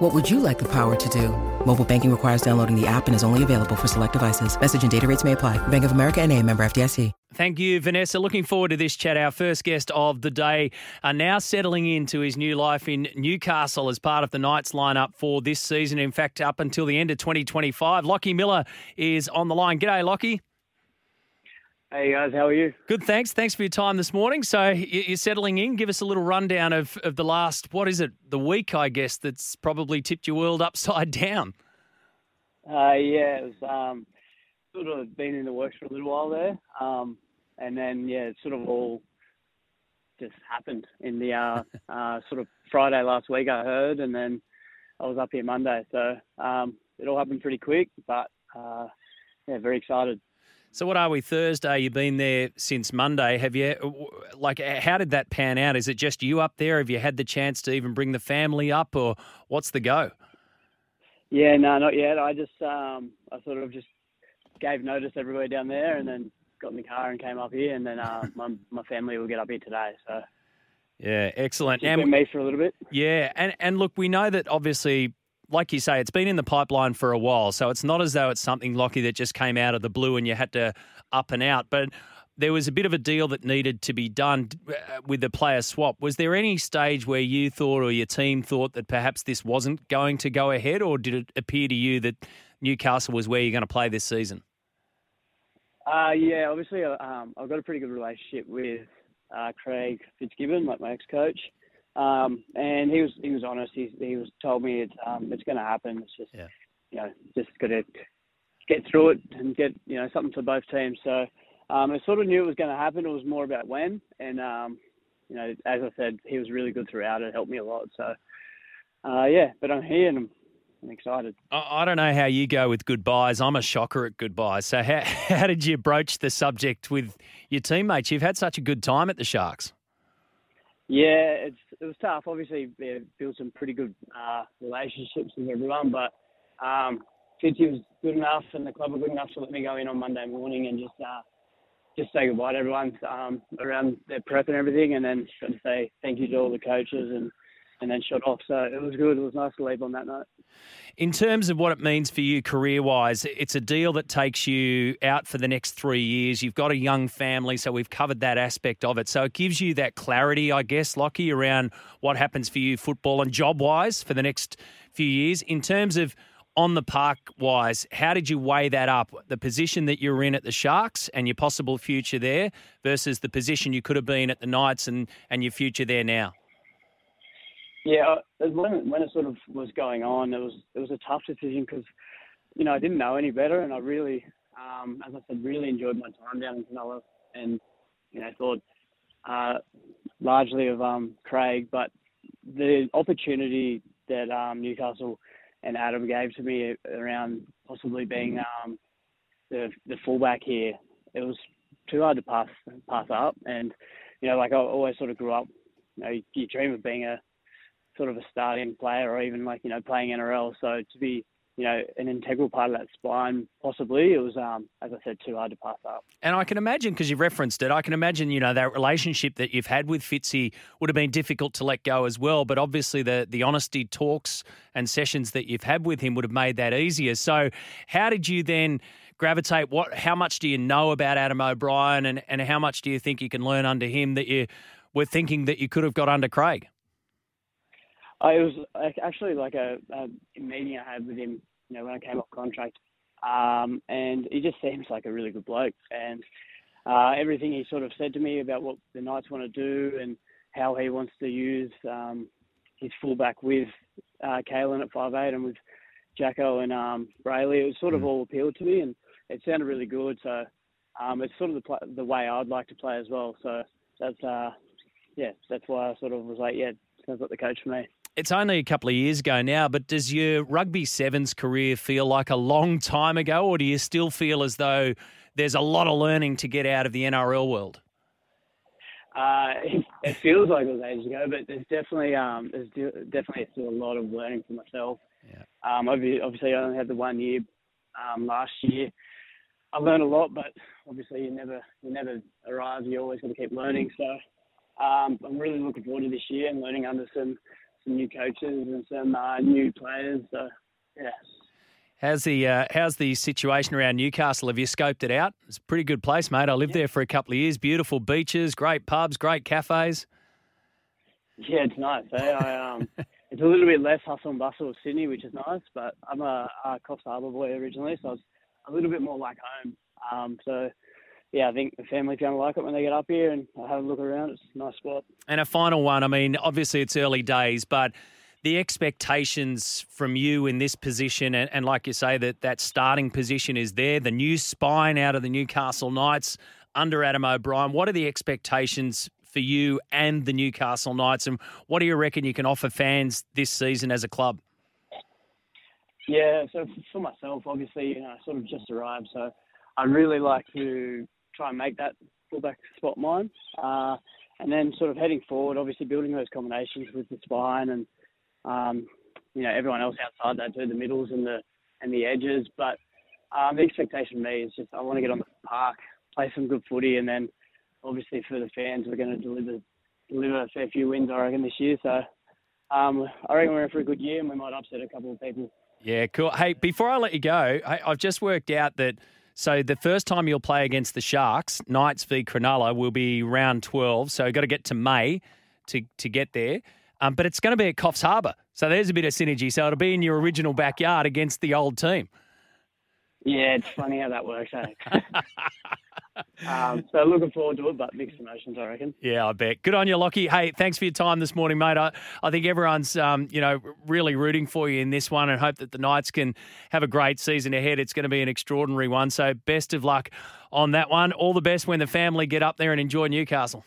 What would you like the power to do? Mobile banking requires downloading the app and is only available for select devices. Message and data rates may apply. Bank of America and a member FDIC. Thank you, Vanessa. Looking forward to this chat. Our first guest of the day are now settling into his new life in Newcastle as part of the Knights lineup for this season. In fact, up until the end of 2025. Lachie Miller is on the line. G'day, Lachie. Hey guys, how are you? Good, thanks. Thanks for your time this morning. So you're settling in. Give us a little rundown of, of the last, what is it, the week, I guess, that's probably tipped your world upside down. Uh, yeah, it was um, sort of been in the works for a little while there. Um, and then, yeah, it sort of all just happened in the uh, uh, sort of Friday last week, I heard, and then I was up here Monday. So um, it all happened pretty quick, but uh, yeah, very excited. So what are we Thursday? You've been there since Monday. Have you like how did that pan out? Is it just you up there? Have you had the chance to even bring the family up, or what's the go? Yeah, no, not yet. I just um, I sort of just gave notice everywhere down there, and then got in the car and came up here, and then uh, my my family will get up here today. So yeah, excellent. Just and me for a little bit. Yeah, and and look, we know that obviously like you say, it's been in the pipeline for a while. So it's not as though it's something, Lachie, that just came out of the blue and you had to up and out. But there was a bit of a deal that needed to be done uh, with the player swap. Was there any stage where you thought or your team thought that perhaps this wasn't going to go ahead, or did it appear to you that Newcastle was where you're going to play this season? Uh, yeah, obviously, uh, um, I've got a pretty good relationship with uh, Craig Fitzgibbon, like my ex-coach. Um, and he was he was honest. He he was told me it's um, it's going to happen. It's just yeah. you know just got to get through it and get you know something for both teams. So um, I sort of knew it was going to happen. It was more about when. And um, you know, as I said, he was really good throughout. It helped me a lot. So uh, yeah, but I'm here and I'm, I'm excited. I don't know how you go with goodbyes. I'm a shocker at goodbyes. So how how did you broach the subject with your teammates? You've had such a good time at the Sharks. Yeah, it's it was tough. Obviously, yeah, built some pretty good uh, relationships with everyone, but um, Fitzy was good enough, and the club were good enough to let me go in on Monday morning and just uh, just say goodbye to everyone um, around their prep and everything, and then to say thank you to all the coaches and and then shot off. So it was good. It was nice to leave on that note. In terms of what it means for you career wise, it's a deal that takes you out for the next three years. You've got a young family, so we've covered that aspect of it. So it gives you that clarity, I guess, Lachie, around what happens for you football and job wise for the next few years. In terms of on the park wise, how did you weigh that up? The position that you're in at the Sharks and your possible future there versus the position you could have been at the Knights and, and your future there now? Yeah, uh, when when it sort of was going on, it was it was a tough decision because you know I didn't know any better, and I really, um, as I said, really enjoyed my time down in Cronulla, and you know thought uh, largely of um, Craig, but the opportunity that um, Newcastle and Adam gave to me around possibly being um, the the fullback here, it was too hard to pass pass up, and you know like I always sort of grew up, you know, you dream of being a sort of a starting player or even like, you know, playing NRL. So to be, you know, an integral part of that spine, possibly, it was, um, as I said, too hard to pass up. And I can imagine, because you referenced it, I can imagine, you know, that relationship that you've had with Fitzy would have been difficult to let go as well. But obviously, the, the honesty talks and sessions that you've had with him would have made that easier. So, how did you then gravitate? What, how much do you know about Adam O'Brien, and, and how much do you think you can learn under him that you were thinking that you could have got under Craig? It was actually like a, a, meeting I had with him, you know, when I came off contract, um, and he just seems like a really good bloke. And uh, everything he sort of said to me about what the Knights want to do and how he wants to use um, his fullback with uh, Kalyn at five eight and with Jacko and um, Brailey, it was sort of mm. all appealed to me, and it sounded really good. So um, it's sort of the, the way I'd like to play as well. So that's uh, yeah, that's why I sort of was like, yeah, sounds like the coach for me it's only a couple of years ago now, but does your rugby sevens career feel like a long time ago, or do you still feel as though there's a lot of learning to get out of the NRL world. Uh, it, it, feels like it was ages ago, but there's definitely um, there's definitely still a lot of learning for myself. Yeah. Um, obviously, I only had the one year um, last year. I learned a lot, but obviously you never you never arrive. You always got to keep learning. So um, I'm really looking forward to this year and learning under some some new coaches and some uh, new players. So yeah. How's the uh, how's the situation around Newcastle? Have you scoped it out? It's a pretty good place, mate. I lived yeah. there for a couple of years. Beautiful beaches, great pubs, great cafes. Yeah, it's nice. Eh? I, um, it's a little bit less hustle and bustle of Sydney, which is nice. But I'm a, a Coffs Harbour boy originally, so it's a little bit more like home. Um, so yeah, I think the family's going to like it when they get up here and have a look around. It's a nice spot. And a final one. I mean, obviously it's early days, but the expectations from you in this position, and, and like you say, that that starting position is there. The new spine out of the Newcastle Knights under Adam O'Brien. What are the expectations for you and the Newcastle Knights, and what do you reckon you can offer fans this season as a club? Yeah, so for myself, obviously, you know, I sort of just arrived, so I'd really like to try and make that fullback spot mine. Uh, and then sort of heading forward, obviously building those combinations with the spine and um, you know everyone else outside that too, the middles and the and the edges. But um, the expectation for me is just I want to get on the park, play some good footy, and then obviously for the fans we're going to deliver deliver a fair few wins I reckon this year. So um, I reckon we're in for a good year and we might upset a couple of people. Yeah, cool. Hey, before I let you go, I've just worked out that so the first time you'll play against the Sharks, Knights v Cronulla, will be round 12. So you've got to get to May to, to get there. Um, but it's going to be at Coffs Harbour. So there's a bit of synergy. So it'll be in your original backyard against the old team. Yeah, it's funny how that works, eh? um, so looking forward to it, but mixed emotions, I reckon. Yeah, I bet. Good on you, Lachie. Hey, thanks for your time this morning, mate. I, I think everyone's, um, you know, really rooting for you in this one and hope that the Knights can have a great season ahead. It's going to be an extraordinary one. So best of luck on that one. All the best when the family get up there and enjoy Newcastle.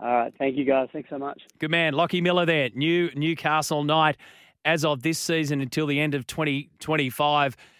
All right. Thank you, guys. Thanks so much. Good man. Lachie Miller there, new Newcastle Knight as of this season until the end of 2025.